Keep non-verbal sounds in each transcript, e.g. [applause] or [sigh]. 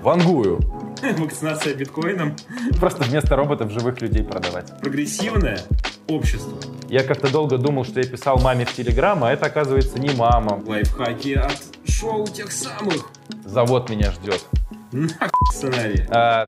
Вангую. [laughs] Вакцинация биткоином. Просто вместо роботов живых людей продавать. Прогрессивное общество. Я как-то долго думал, что я писал маме в Телеграм, а это, оказывается, не мама. Лайфхаки от шоу тех самых. Завод меня ждет. Нахуй сценарий. А,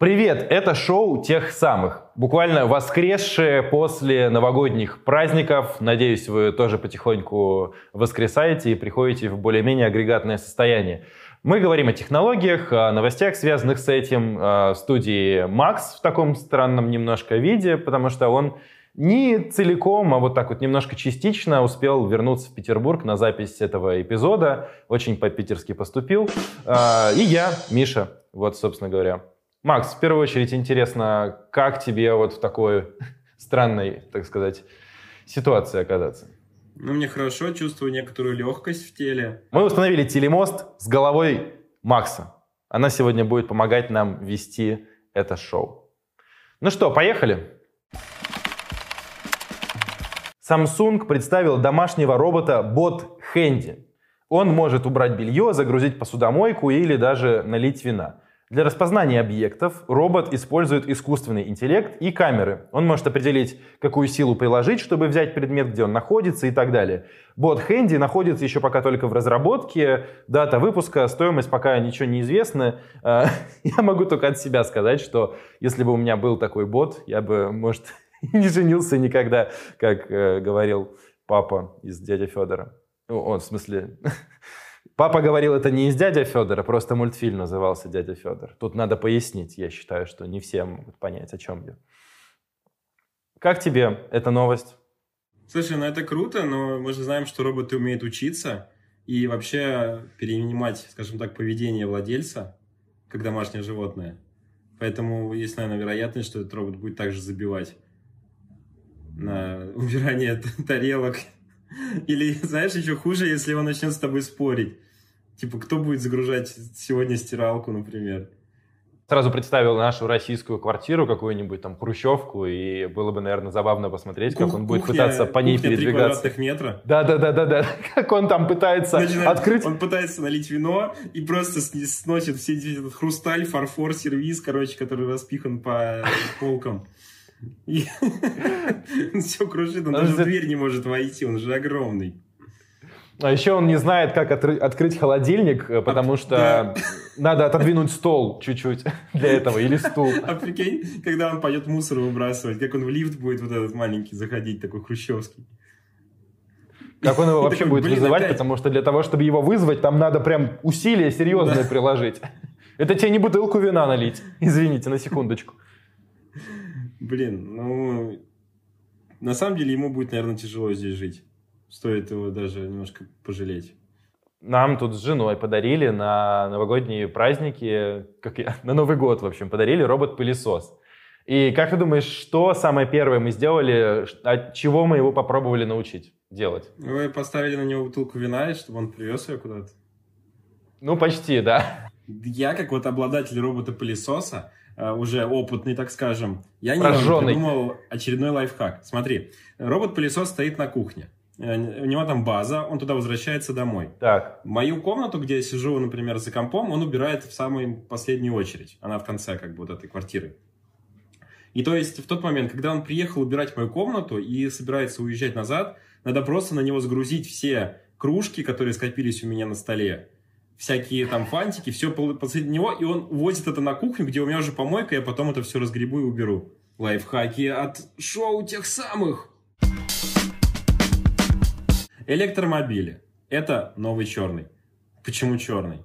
Привет, это шоу тех самых, буквально воскресшее после новогодних праздников. Надеюсь, вы тоже потихоньку воскресаете и приходите в более-менее агрегатное состояние. Мы говорим о технологиях, о новостях, связанных с этим. В студии Макс в таком странном немножко виде, потому что он не целиком, а вот так вот немножко частично успел вернуться в Петербург на запись этого эпизода. Очень по-питерски поступил. И я, Миша, вот, собственно говоря. Макс, в первую очередь интересно, как тебе вот в такой [laughs] странной, так сказать, ситуации оказаться? Ну, мне хорошо, чувствую некоторую легкость в теле. Мы установили телемост с головой Макса. Она сегодня будет помогать нам вести это шоу. Ну что, поехали? Samsung представил домашнего робота Bot Handy. Он может убрать белье, загрузить посудомойку или даже налить вина. Для распознания объектов робот использует искусственный интеллект и камеры. Он может определить, какую силу приложить, чтобы взять предмет, где он находится и так далее. Бот Handy находится еще пока только в разработке. Дата выпуска, стоимость пока ничего не известна. А, [laughs] я могу только от себя сказать, что если бы у меня был такой бот, я бы, может, [laughs] не женился никогда, как э, говорил папа из дяди Федора. Ну, он, в смысле, [laughs] Папа говорил, это не из дядя Федора, просто мультфильм назывался «Дядя Федор». Тут надо пояснить, я считаю, что не все могут понять, о чем я. Как тебе эта новость? Слушай, ну это круто, но мы же знаем, что роботы умеют учиться и вообще перенимать, скажем так, поведение владельца, как домашнее животное. Поэтому есть, наверное, вероятность, что этот робот будет также забивать на убирание [laughs] тарелок. Или, знаешь, еще хуже, если он начнет с тобой спорить. Типа, кто будет загружать сегодня стиралку, например? Сразу представил нашу российскую квартиру, какую-нибудь там хрущевку, и было бы, наверное, забавно посмотреть, как он будет кухня, пытаться по ней кухня передвигаться. 3 метра. Да, да, да, да, да. Как он там пытается Начинает, открыть. Он пытается налить вино и просто сносит все этот хрусталь, фарфор, сервис, короче, который распихан по полкам. [laughs] Все крушит, он даже в дверь не может войти, он же огромный. А еще он не знает, как открыть холодильник, э, потому что да. надо отодвинуть стол чуть-чуть [laughs] для этого или стул. А прикинь, когда он пойдет мусор выбрасывать, как он в лифт будет вот этот маленький заходить, такой хрущевский. Как он его вообще будет вызывать, потому что для того, чтобы его вызвать, там надо прям усилия серьезные приложить. Это тебе не бутылку вина налить. Извините, на секундочку. Блин, ну... На самом деле ему будет, наверное, тяжело здесь жить. Стоит его даже немножко пожалеть. Нам тут с женой подарили на новогодние праздники, как я, на Новый год, в общем, подарили робот-пылесос. И как ты думаешь, что самое первое мы сделали, от чего мы его попробовали научить делать? Вы поставили на него бутылку вина, чтобы он привез ее куда-то? Ну, почти, да. Я, как вот обладатель робота-пылесоса, э, уже опытный, так скажем, я не придумал очередной лайфхак. Смотри, робот-пылесос стоит на кухне. Э, у него там база, он туда возвращается домой. Так. Мою комнату, где я сижу, например, за компом, он убирает в самую последнюю очередь. Она в конце как бы вот этой квартиры. И то есть в тот момент, когда он приехал убирать мою комнату и собирается уезжать назад, надо просто на него сгрузить все кружки, которые скопились у меня на столе, всякие там фантики, все после него, и он увозит это на кухню, где у меня уже помойка, я потом это все разгребу и уберу. Лайфхаки от шоу тех самых. Электромобили. Это новый черный. Почему черный?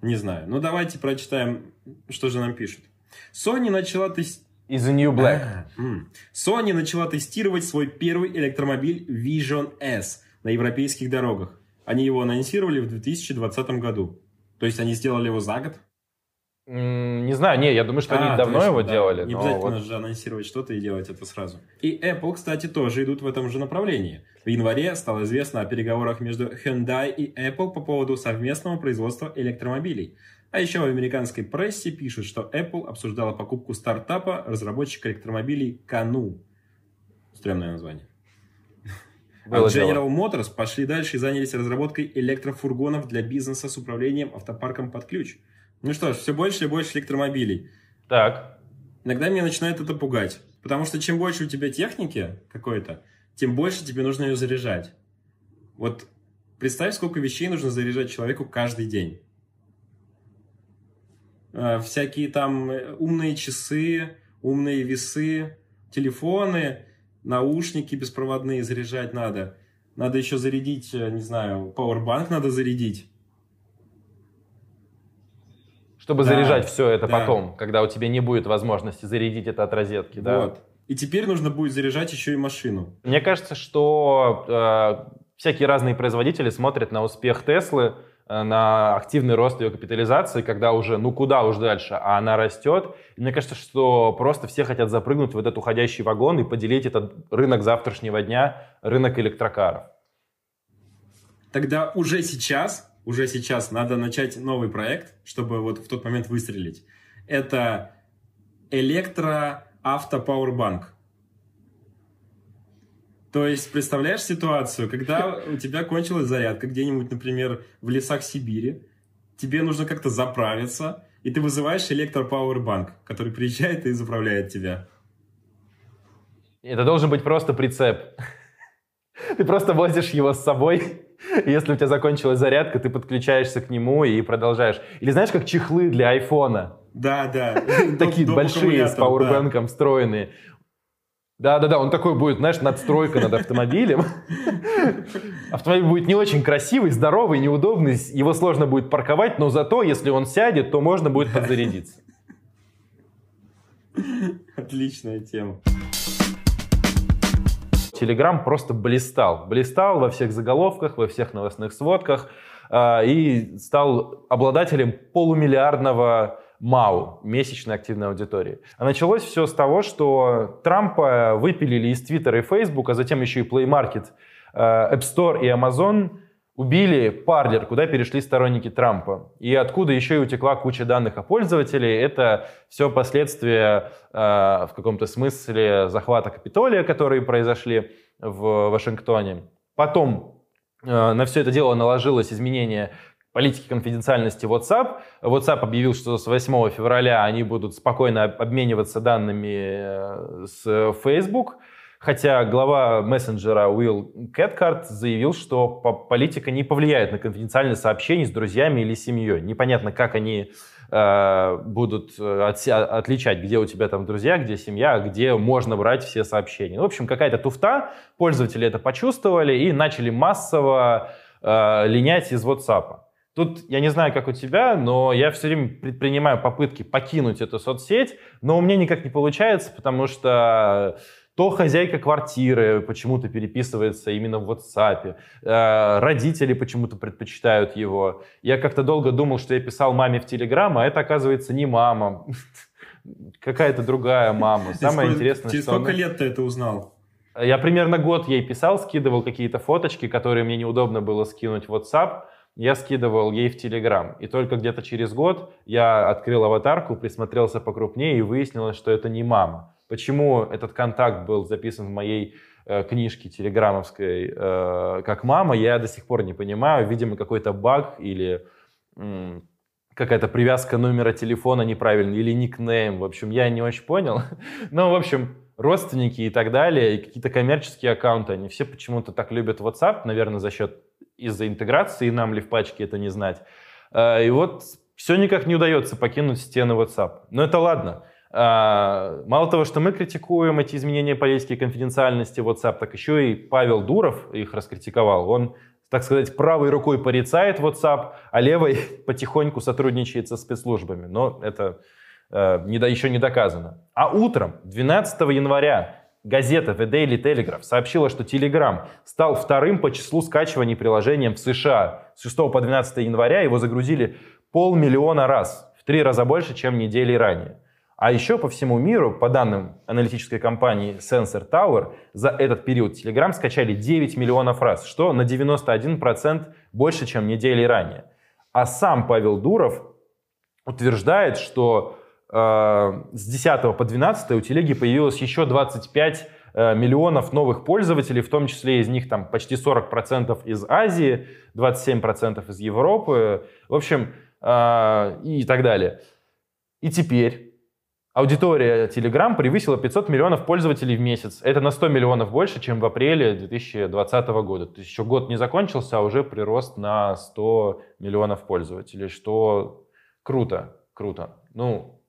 Не знаю. Ну, давайте прочитаем, что же нам пишут. Sony начала тестировать... Is a new black. А, Sony начала тестировать свой первый электромобиль Vision S на европейских дорогах. Они его анонсировали в 2020 году. То есть они сделали его за год? Не знаю, не, я думаю, что а, они давно точно, его да. делали. Не обязательно вот... же анонсировать что-то и делать это сразу. И Apple, кстати, тоже идут в этом же направлении. В январе стало известно о переговорах между Hyundai и Apple по поводу совместного производства электромобилей. А еще в американской прессе пишут, что Apple обсуждала покупку стартапа разработчика электромобилей Canoo. Стрёмное название. Было а дело. General Motors пошли дальше и занялись разработкой электрофургонов для бизнеса с управлением автопарком под ключ. Ну что ж, все больше и больше электромобилей. Так, Иногда меня начинает это пугать. Потому что чем больше у тебя техники какой-то, тем больше тебе нужно ее заряжать. Вот представь, сколько вещей нужно заряжать человеку каждый день. Э, Всякие там э, умные часы, умные весы, телефоны, наушники беспроводные заряжать надо. Надо еще зарядить, э, не знаю, пауэрбанк надо зарядить. Чтобы Да, заряжать все это да. потом, когда у тебя не будет возможности зарядить это от розетки, да? Вот. И теперь нужно будет заряжать еще и машину. Мне кажется, что э, всякие разные производители смотрят на успех Теслы, э, на активный рост ее капитализации, когда уже, ну куда уж дальше, а она растет. И мне кажется, что просто все хотят запрыгнуть в этот уходящий вагон и поделить этот рынок завтрашнего дня, рынок электрокаров. Тогда уже сейчас, уже сейчас надо начать новый проект, чтобы вот в тот момент выстрелить. Это электроавтопауэрбанк. То есть, представляешь ситуацию, когда у тебя кончилась зарядка где-нибудь, например, в лесах Сибири, тебе нужно как-то заправиться, и ты вызываешь электропауэрбанк, который приезжает и заправляет тебя. Это должен быть просто прицеп. Ты просто возишь его с собой. Если у тебя закончилась зарядка, ты подключаешься к нему и продолжаешь. Или знаешь, как чехлы для айфона. Да, да. [laughs] Такие большие с пауэрбэнком встроенные. Да-да-да, он такой будет, знаешь, надстройка над автомобилем. Автомобиль будет не очень красивый, здоровый, неудобный, его сложно будет парковать, но зато, если он сядет, то можно будет подзарядиться. [laughs] Отличная тема. Телеграм просто блистал. Блистал во всех заголовках, во всех новостных сводках а, и стал обладателем полумиллиардного МАУ, месячной активной аудитории. А началось все с того, что Трампа выпилили из Твиттера и Фейсбука, а затем еще и Play Market, э, App Store и Amazon убили Parler, куда перешли сторонники Трампа. И откуда еще и утекла куча данных о пользователей. Это все последствия э, в каком-то смысле захвата Капитолия, которые произошли в Вашингтоне. Потом э, на все это дело наложилось изменение политики конфиденциальности WhatsApp. WhatsApp объявил, что с 8 февраля они будут спокойно обмениваться данными э, с Facebook. Хотя глава мессенджера Уилл Кэткарт заявил, что по- политика не повлияет на конфиденциальные сообщения с друзьями или семьей. Непонятно, как они э, будут э, отся- отличать, где у тебя там друзья, где семья, а где можно брать все сообщения. В общем, какая-то туфта, пользователи это почувствовали и начали массово э, линять из WhatsApp. Тут я не знаю, как у тебя, но я все время предпринимаю попытки покинуть эту соцсеть, но у меня никак не получается, потому что то хозяйка квартиры почему-то переписывается именно в WhatsApp, э, родители почему-то предпочитают его. Я как-то долго думал, что я писал маме в Телеграм, а это оказывается не мама, [laughs] какая-то другая мама. Самое интересное, Через сколько лет ты это узнал? я примерно год ей писал, скидывал какие-то фоточки, которые мне неудобно было скинуть в WhatsApp. Я скидывал ей в Telegram. И только где-то через год я открыл аватарку, присмотрелся покрупнее и выяснилось, что это не мама. Почему этот контакт был записан в моей э, книжке телеграммовской э, как мама, я до сих пор не понимаю. Видимо, какой-то баг или какая-то привязка номера телефона неправильная или никнейм. В общем, я не очень понял. [laughs] Но, в общем, родственники и так далее, и какие-то коммерческие аккаунты, они все почему-то так любят WhatsApp, наверное, за счет из-за интеграции, нам ли в пачке это не знать. А, И вот все никак не удается покинуть стены WhatsApp. Но это ладно. А, Мало того, что мы критикуем эти изменения политики конфиденциальности WhatsApp, так еще и Павел Дуров их раскритиковал. Он, так сказать, правой рукой порицает WhatsApp, а левой [laughs] потихоньку сотрудничает со спецслужбами. Но это э, не еще не доказано. А утром, 12 января, газета The Daily Telegraph сообщила, что Telegram стал вторым по числу скачиваний приложением в США. С 6 по 12 января его загрузили полмиллиона раз, в три раза больше, чем недели ранее. А еще по всему миру, по данным аналитической компании Sensor Tower, за этот период Telegram скачали 9 миллионов раз, что на 91% больше, чем недели ранее. А сам Павел Дуров утверждает, что э, с 10 по 12 у телеги появилось еще 25 э, миллионов новых пользователей, в том числе из них там почти 40% из Азии, 27% из Европы, в общем, э, и так далее. И теперь аудитория Telegram превысила 500 миллионов пользователей в месяц. Это на 100 миллионов больше, чем в апреле 2020 года. То есть еще год не закончился, а уже прирост на 100 миллионов пользователей, что круто, круто. Ну,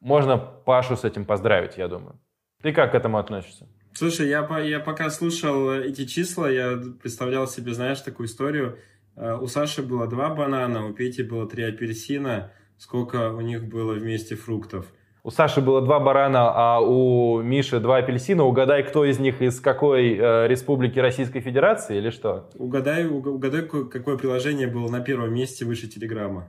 можно Пашу с этим поздравить, я думаю. Ты как к этому относишься? Слушай, я, я пока слушал эти числа, я представлял себе, знаешь, такую историю. Э, у Саши было два банана, у Пети было три апельсина. Сколько у них было вместе фруктов? У Саши было два барана, а у Миши два апельсина. Угадай, кто из них из какой э, республики Российской Федерации или что? Угадай, угадай, какое приложение было на первом месте выше Телеграма.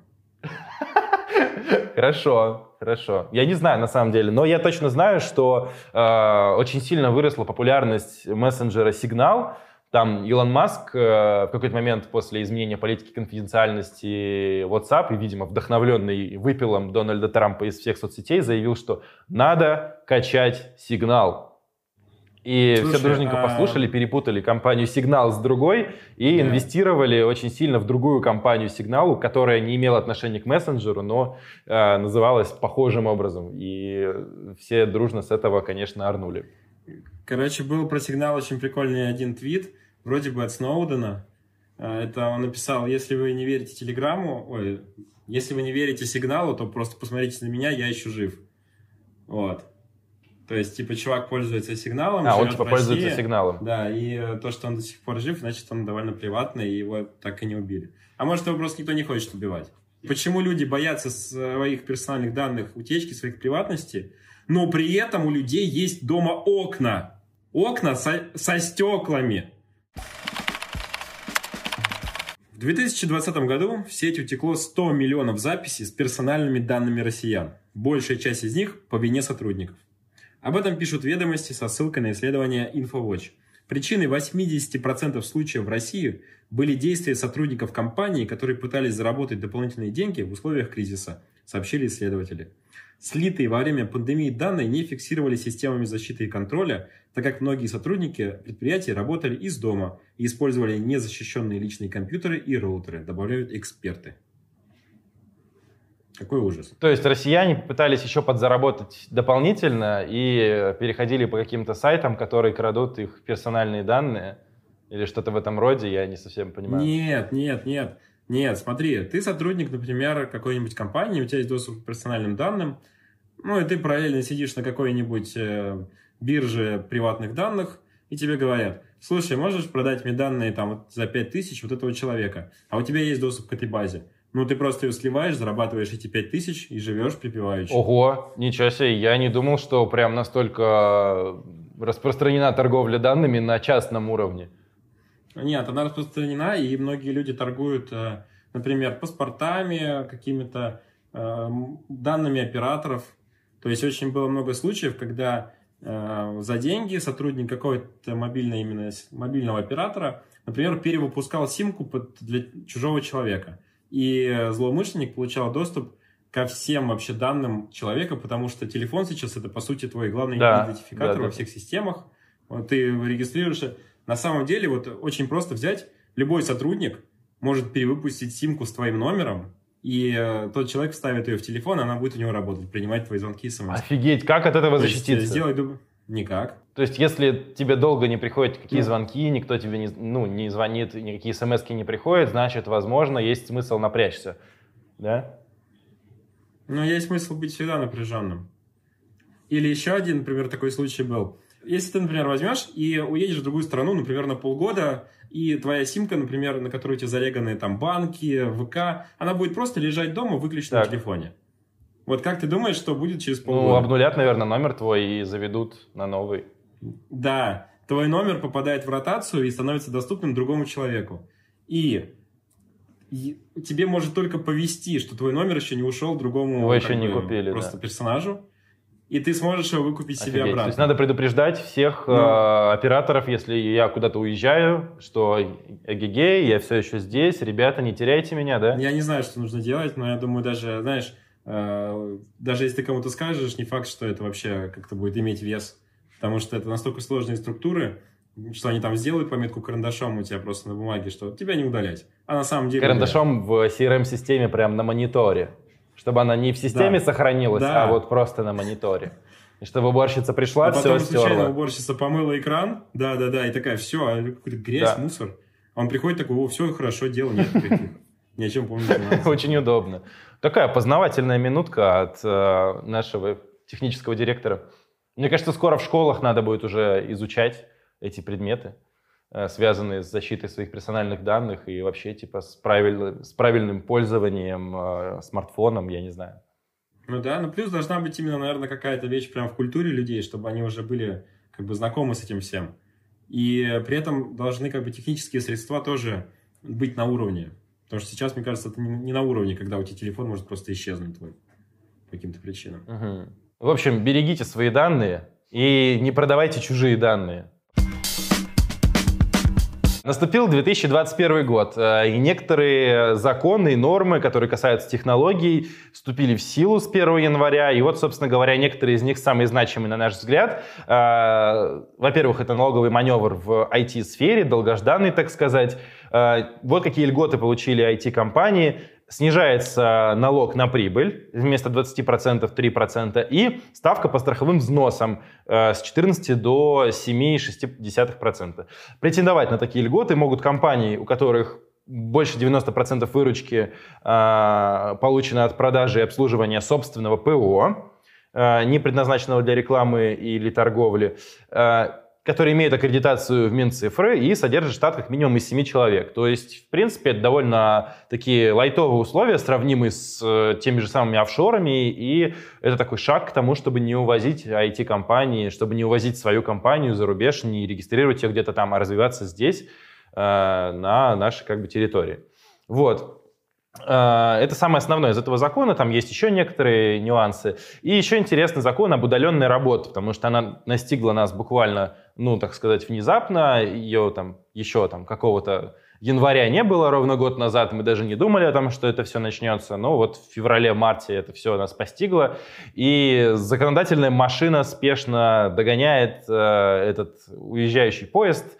Хорошо, хорошо. Я не знаю на самом деле, но я точно знаю, что э, очень сильно выросла популярность мессенджера Сигнал. Там Илон Маск э, в какой-то момент после изменения политики конфиденциальности WhatsApp, и, видимо, вдохновленный выпилом Дональда Трампа из всех соцсетей, заявил, что надо качать сигнал. И Слушай, все дружненько а... послушали, перепутали компанию «Сигнал» с другой и да. инвестировали очень сильно в другую компанию «Сигналу», которая не имела отношения к мессенджеру, но э, называлась похожим образом. И все дружно с этого, конечно, орнули. Короче, был про «Сигнал» очень прикольный один твит, вроде бы от Сноудена. А, это он написал, если вы не верите Телеграмму, ой, если вы не верите «Сигналу», то просто посмотрите на меня, я еще жив. Вот. То есть, типа, чувак пользуется сигналом. А, он, типа, пользуется сигналом. Да, и э, то, что он до сих пор жив, значит, он довольно приватный, и его так и не убили. А может, его просто никто не хочет убивать. Почему люди боятся своих персональных данных, утечки своих приватности, но при этом у людей есть дома окна. Окна со, со стеклами. В 2020 году в сеть утекло 100 миллионов записей с персональными данными россиян. Большая часть из них по вине сотрудников. Об этом пишут ведомости со ссылкой на исследование InfoWatch. Причиной 80% случаев в России были действия сотрудников компании, которые пытались заработать дополнительные деньги в условиях кризиса, сообщили исследователи. Слитые во время пандемии данные не фиксировали системами защиты и контроля, так как многие сотрудники предприятий работали из дома и использовали незащищенные личные компьютеры и роутеры, добавляют эксперты. Какой ужас. То есть россияне пытались еще подзаработать дополнительно и переходили по каким-то сайтам, которые крадут их персональные данные или что-то в этом роде, я не совсем понимаю. Нет, нет, нет. Нет, смотри, ты сотрудник, например, какой-нибудь компании, у тебя есть доступ к персональным данным, ну и ты параллельно сидишь на какой-нибудь э, бирже приватных данных, и тебе говорят, слушай, можешь продать мне данные там вот за 5000 вот этого человека, а у тебя есть доступ к этой базе. Ну, ты просто ее сливаешь, зарабатываешь эти пять тысяч и живешь припеваючи. Ого, ничего себе, я не думал, что прям настолько распространена торговля данными на частном уровне. Нет, она распространена, и многие люди торгуют, э, например, паспортами, какими-то э, данными операторов. То есть очень было много случаев, когда э, за деньги сотрудник какой-то мобильной, именно мобильного оператора, например, перевыпускал симку под, для чужого человека – и злоумышленник получал доступ ко всем вообще данным человека, потому что телефон сейчас это, по сути, твой главный да, идентификатор да, во всех системах. Вот ты регистрируешься. На самом деле, вот очень просто взять, любой сотрудник может перевыпустить симку с твоим номером, и э, тот человек вставит ее в телефон, и она будет у него работать, принимать твои звонки и смс. Офигеть, как от этого То защититься? Есть, сделай, никак. То есть, если тебе долго не приходят какие ну. звонки, никто тебе не, ну, не звонит, никакие смс не приходят, значит, возможно, есть смысл напрячься. Да? Ну, есть смысл быть всегда напряженным. Или еще один, например, такой случай был. Если ты, например, возьмешь и уедешь в другую страну, например, на полгода, и твоя симка, например, на которую у тебя зареганы там банки, ВК, она будет просто лежать дома, выключена на телефоне. Вот как ты думаешь, что будет через ну, полгода? Ну, обнулят, наверное, номер твой и заведут на новый. Да, твой номер попадает в ротацию и становится доступным другому человеку. И тебе может только повести, что твой номер еще не ушел другому Вы еще не бы, купили, просто да. персонажу. И ты сможешь его выкупить Офигеть. себе обратно. То есть надо предупреждать всех ну, э, операторов, если я куда-то уезжаю, что эгегей, я все еще здесь, ребята, не теряйте меня, да? Я не знаю, что нужно делать, но я думаю, даже, знаешь, э, даже если ты кому-то скажешь, не факт, что это вообще как-то будет иметь вес потому что это настолько сложные структуры, что они там сделают пометку карандашом у тебя просто на бумаге, что тебя не удалять. А на самом деле... Карандашом в CRM-системе прям на мониторе. Чтобы она не в системе да. сохранилась, да. а вот просто на мониторе. И чтобы уборщица пришла, а все потом стерла. случайно уборщица помыла экран, да-да-да, и такая, все, а грязь, да. мусор. Он приходит такой, о, все хорошо, дел нет никаких. Ни о чем помнить [laughs] Очень удобно. Такая познавательная минутка от э, нашего технического директора. Мне кажется, скоро в школах надо будет уже изучать эти предметы, связанные с защитой своих персональных данных и вообще типа с, правиль... с правильным пользованием э, смартфоном, я не знаю. Ну да, ну плюс должна быть именно, наверное, какая-то вещь прям в культуре людей, чтобы они уже были как бы знакомы с этим всем. И при этом должны как бы технические средства тоже быть на уровне. Потому что сейчас, мне кажется, это не на уровне, когда у тебя телефон может просто исчезнуть твой по каким-то причинам. Угу. В общем, берегите свои данные и не продавайте чужие данные. Наступил 2021 год, э, и некоторые законы и нормы, которые касаются технологий, вступили в силу с 1 января. И вот, собственно говоря, некоторые из них самые значимые, на наш взгляд. Э, во-первых, это налоговый маневр в IT-сфере, долгожданный, так сказать. Э, вот какие льготы получили IT-компании снижается налог на прибыль вместо 20% 3% и ставка по страховым взносам э, с 14 до 7,6%. Претендовать на такие льготы могут компании, у которых больше 90% выручки э, получено от продажи и обслуживания собственного ПО, э, не предназначенного для рекламы или торговли, которые имеют аккредитацию в Минцифры и содержат штат как минимум из 7 человек. То есть, в принципе, это довольно такие лайтовые условия, сравнимые с э, теми же самыми офшорами, и это такой шаг к тому, чтобы не увозить IT-компании, чтобы не увозить свою компанию за рубеж, не регистрировать ее где-то там, а развиваться здесь, э, на нашей как бы территории. Вот. Э, это самое основное из этого закона, там есть еще некоторые нюансы. И еще интересный закон об удаленной работе, потому что она настигла нас буквально, ну, так сказать, внезапно. Ее там еще там какого-то января не было ровно год назад, мы даже не думали о том, что это все начнется, но вот в феврале-марте это все нас постигло, и законодательная машина спешно догоняет э, этот уезжающий поезд,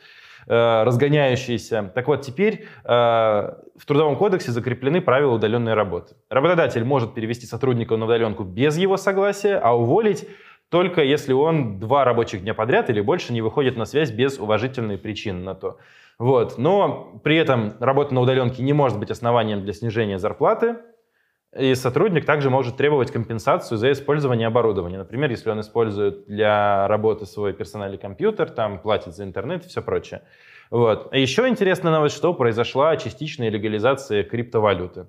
Э, разгоняющиеся. Так вот, теперь э, в Трудовом кодексе закреплены правила удаленной работы. Работодатель может перевести сотрудника на удаленку без его согласия, а уволить только если он два рабочих дня подряд или больше не выходит на связь без уважительной причины на то. Вот. Но при этом работа на удаленке не может быть основанием для снижения зарплаты, и сотрудник также может требовать компенсацию за использование оборудования. Например, если он использует для работы свой персональный компьютер, там платит за интернет и все прочее. Вот. А еще интересная новость, что произошла частичная легализация криптовалюты.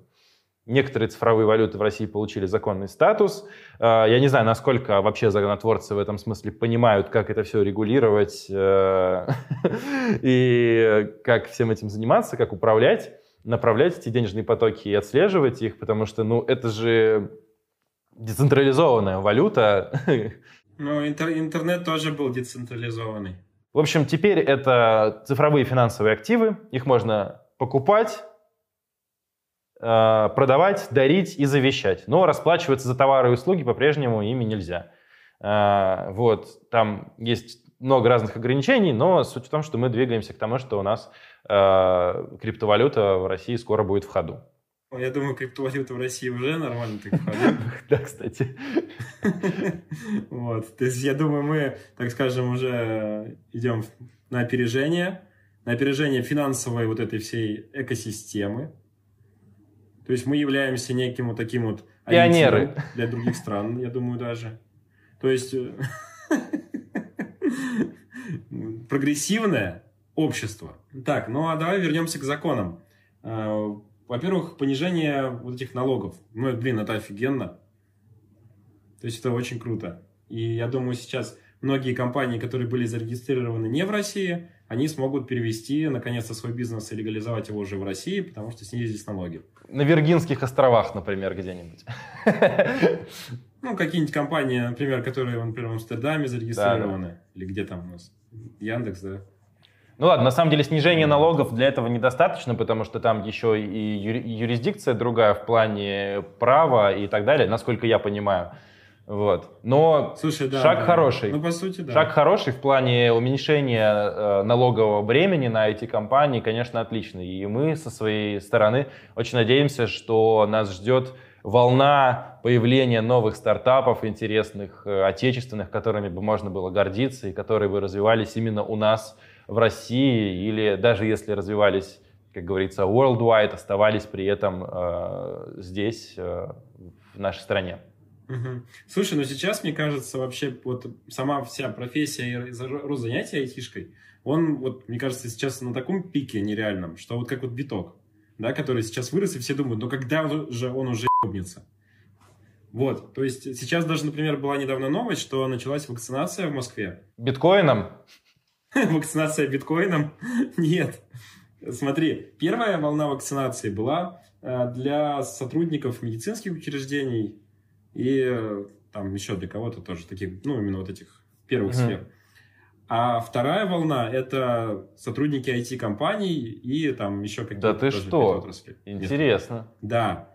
Некоторые цифровые валюты в России получили законный статус. А, я не знаю, насколько вообще законотворцы в этом смысле понимают, как это все регулировать э, [laughs] и как всем этим заниматься, как управлять направлять эти денежные потоки и отслеживать их, потому что, ну, это же децентрализованная валюта. [laughs] Ну, интер- интернет тоже был децентрализованный. В общем, теперь это цифровые финансовые активы, их можно покупать, э, продавать, дарить и завещать. Но расплачиваться за товары и услуги по-прежнему ими нельзя. Э, вот, там есть много разных ограничений, но суть в том, что мы двигаемся к тому, что у нас криптовалюта в России скоро будет в ходу. Я думаю, криптовалюта в России уже нормально так в ходу. [laughs] Да, кстати. [laughs] Вот. То есть, я думаю, мы, так скажем, уже идем на опережение, на опережение финансовой вот этой всей экосистемы. То есть мы являемся неким вот таким вот пионеры для других стран, я думаю, даже. То есть э, [laughs] общество. Так, ну а давай вернемся к законам. А, во-первых, понижение вот этих налогов. Ну, блин, это офигенно. То есть это очень круто. И я думаю, сейчас многие компании, которые были зарегистрированы не в России, они смогут перевести, наконец-то, свой бизнес и легализовать его уже в России, потому что снизились налоги. На Виргинских островах, например, где-нибудь. Ну, какие-нибудь компании, например, которые, например, в Амстердаме зарегистрированы, да, да. или где там у нас, Яндекс, да? Ну ладно, на самом деле снижение налогов для этого недостаточно, потому что там еще и юрисдикция другая в плане права и так далее, насколько я понимаю. Вот. Но Слушай, да, шаг да. хороший. Ну, по сути, да. Шаг хороший в плане уменьшения э, налогового бремени на эти компании, конечно, отличный. И мы со своей стороны очень надеемся, что нас ждет волна появления новых стартапов интересных, э, отечественных, которыми бы можно было гордиться и которые бы развивались именно у нас в России или даже если развивались, как говорится, worldwide, оставались при этом э, здесь, э, в нашей стране. Мгм. Слушай, ну сейчас, мне кажется, вообще вот сама вся профессия и рост занятия айтишкой, он, вот, мне кажется, сейчас на таком пике нереальном, что вот как вот биток, да, который сейчас вырос, и все думают, ну когда же он уже ебнется? Вот, то есть сейчас даже, например, была недавно новость, что началась вакцинация в Москве. Биткоином? [laughs] Вакцинация биткоином? [laughs] Нет. Смотри, первая волна вакцинации была э, для сотрудников медицинских учреждений и э, там еще для кого-то тоже таких, ну, именно вот этих первых сфер. А вторая волна – это сотрудники IT-компаний и там еще какие-то Да ты что? отрасли. Нет. Интересно. Да.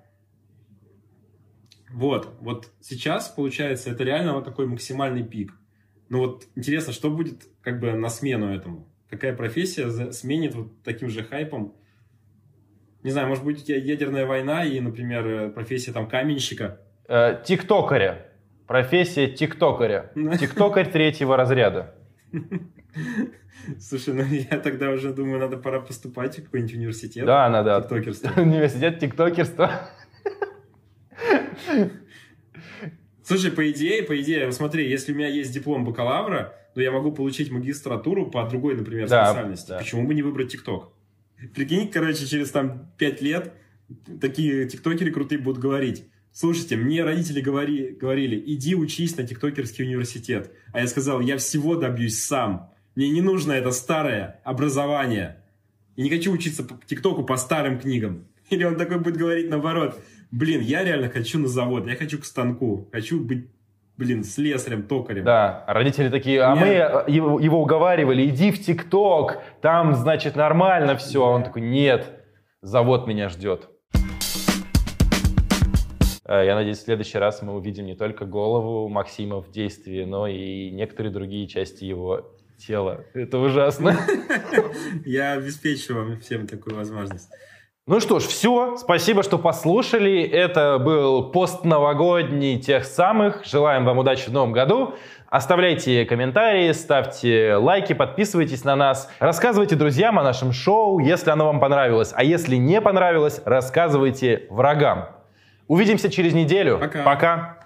Вот, вот сейчас, получается, это реально вот такой максимальный пик. Ну вот интересно, что будет как бы на смену этому? Какая профессия сменит вот таким же хайпом? Не знаю, может быть, у тебя ядерная война и, например, э, профессия там каменщика. Э, Тиктокаря. Профессия тиктокаря. Тиктокарь третьего разряда. Слушай, ну я тогда уже думаю, надо пора поступать в какой-нибудь университет. Да, надо. Тиктокерство. [laughs] Университет тиктокерства. Слушай, по идее, по идее, смотри, если у меня есть диплом бакалавра, то я могу получить магистратуру по другой, например, Да, специальности. да. Почему бы не выбрать ТикТок? Прикинь, короче, через там пять лет такие тиктокеры крутые будут говорить. Слушайте, мне родители говори, говорили, иди учись на тиктокерский университет. А я сказал, я всего добьюсь сам. Мне не нужно это старое образование. И не хочу учиться по ТикТоку по старым книгам. Или он такой будет говорить наоборот. Блин, я реально хочу на завод, я хочу к станку. Хочу быть, блин, слесарем, токарем. Да, а родители такие, а Нет. мы его, его уговаривали, иди в ТикТок, там, значит, нормально все. А он такой, нет, завод меня ждет. Э, Я надеюсь, в следующий раз мы увидим не только голову Максима в действии, но и некоторые другие части его тела. Это ужасно. [laughs] Я обеспечу вам всем такую возможность. Ну что ж, все. Спасибо, что послушали. Это был постновогодний тех самых. Желаем вам удачи в новом году. Оставляйте комментарии, ставьте лайки, подписывайтесь на нас. Рассказывайте друзьям о нашем шоу, если оно вам понравилось. А если не понравилось, рассказывайте врагам. Увидимся через неделю. Пока. Пока.